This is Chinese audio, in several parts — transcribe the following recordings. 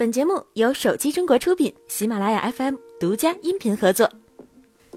本节目由手机中国出品，喜马拉雅 FM 独家音频合作。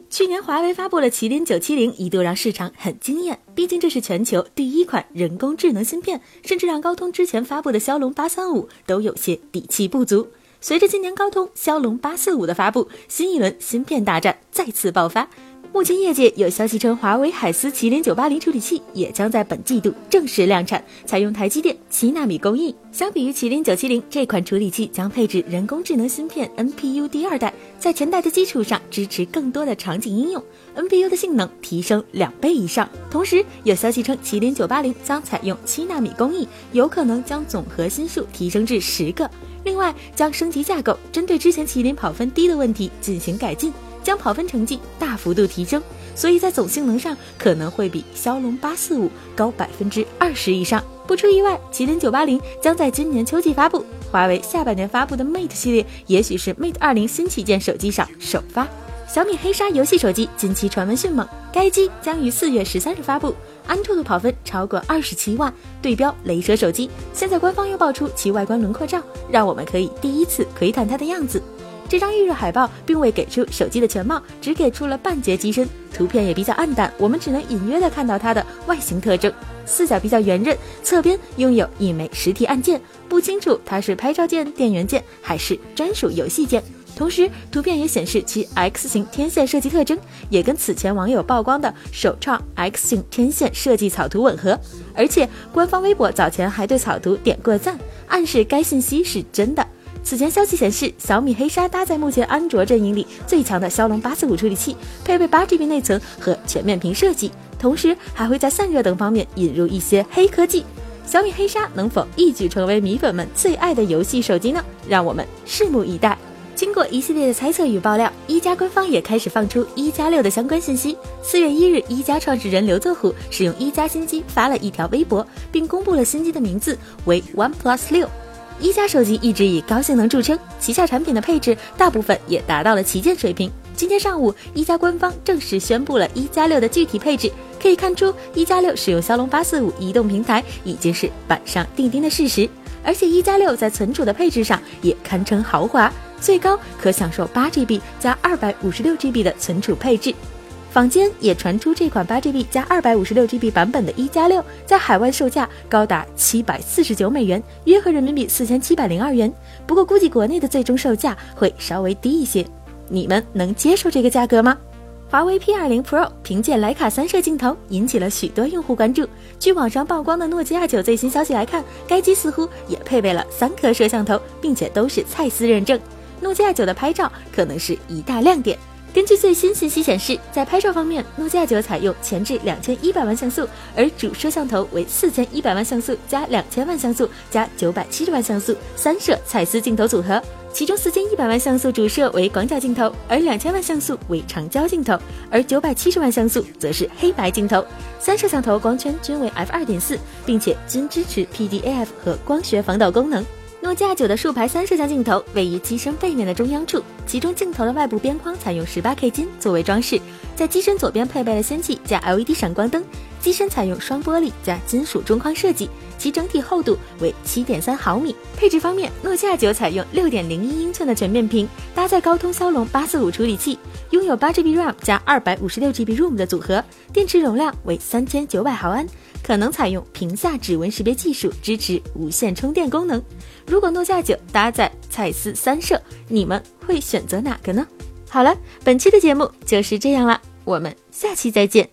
去年华为发布了麒麟九七零，一度让市场很惊艳，毕竟这是全球第一款人工智能芯片，甚至让高通之前发布的骁龙八三五都有些底气不足。随着今年高通骁龙八四五的发布，新一轮芯片大战再次爆发。目前业界有消息称，华为海思麒麟九八零处理器也将在本季度正式量产，采用台积电七纳米工艺。相比于麒麟九七零，这款处理器将配置人工智能芯片 NPU 第二代，在前代的基础上支持更多的场景应用，NPU 的性能提升两倍以上。同时，有消息称，麒麟九八零将采用七纳米工艺，有可能将总核心数提升至十个。另外，将升级架构，针对之前麒麟跑分低的问题进行改进。将跑分成绩大幅度提升，所以在总性能上可能会比骁龙八四五高百分之二十以上。不出意外，麒麟九八零将在今年秋季发布。华为下半年发布的 Mate 系列，也许是 Mate 二零新旗舰手机上首发。小米黑鲨游戏手机近期传闻迅猛，该机将于四月十三日发布，安兔兔跑分超过二十七万，对标雷蛇手机。现在官方又爆出其外观轮廓照，让我们可以第一次窥探它的样子。这张预热海报并未给出手机的全貌，只给出了半截机身，图片也比较暗淡，我们只能隐约的看到它的外形特征。四角比较圆润，侧边拥有一枚实体按键，不清楚它是拍照键、电源键还是专属游戏键。同时，图片也显示其 X 型天线设计特征，也跟此前网友曝光的首创 X 型天线设计草图吻合。而且，官方微博早前还对草图点过赞，暗示该信息是真的。此前消息显示，小米黑鲨搭载目前安卓阵营里最强的骁龙八四五处理器，配备八 GB 内存和全面屏设计，同时还会在散热等方面引入一些黑科技。小米黑鲨能否一举成为米粉们最爱的游戏手机呢？让我们拭目以待。经过一系列的猜测与爆料，一加官方也开始放出一加六的相关信息。四月一日，一加创始人刘作虎使用一加新机发了一条微博，并公布了新机的名字为 OnePlus 六。一加手机一直以高性能著称，旗下产品的配置大部分也达到了旗舰水平。今天上午，一加官方正式宣布了一加六的具体配置，可以看出一加六使用骁龙八四五移动平台已经是板上钉钉的事实。而且一加六在存储的配置上也堪称豪华，最高可享受八 GB 加二百五十六 GB 的存储配置。坊间也传出这款八 GB 加二百五十六 GB 版本的一加六，在海外售价高达七百四十九美元，约合人民币四千七百零二元。不过估计国内的最终售价会稍微低一些，你们能接受这个价格吗？华为 P 二零 Pro 凭借徕卡三摄镜头引起了许多用户关注。据网上曝光的诺基亚九最新消息来看，该机似乎也配备了三颗摄像头，并且都是蔡司认证。诺基亚九的拍照可能是一大亮点。根据最新信息显示，在拍照方面，诺基亚九采用前置两千一百万像素，而主摄像头为四千一百万像素加两千万像素加九百七十万像素三摄蔡司镜头组合。其中四千一百万像素主摄为广角镜头，而两千万像素为长焦镜头，而九百七十万像素则是黑白镜头。三摄像头光圈均为 f 二点四，并且均支持 PDAF 和光学防抖功能。诺基亚九的竖排三摄像镜头位于机身背面的中央处，其中镜头的外部边框采用十八 K 金作为装饰，在机身左边配备了氙气加 LED 闪光灯，机身采用双玻璃加金属中框设计，其整体厚度为七点三毫米。配置方面，诺基亚九采用六点零一英寸的全面屏，搭载高通骁龙八四五处理器，拥有八 GB RAM 加二百五十六 GB ROM 的组合，电池容量为三千九百毫安。可能采用屏下指纹识别技术，支持无线充电功能。如果诺基亚九搭载蔡司三摄，你们会选择哪个呢？好了，本期的节目就是这样了，我们下期再见。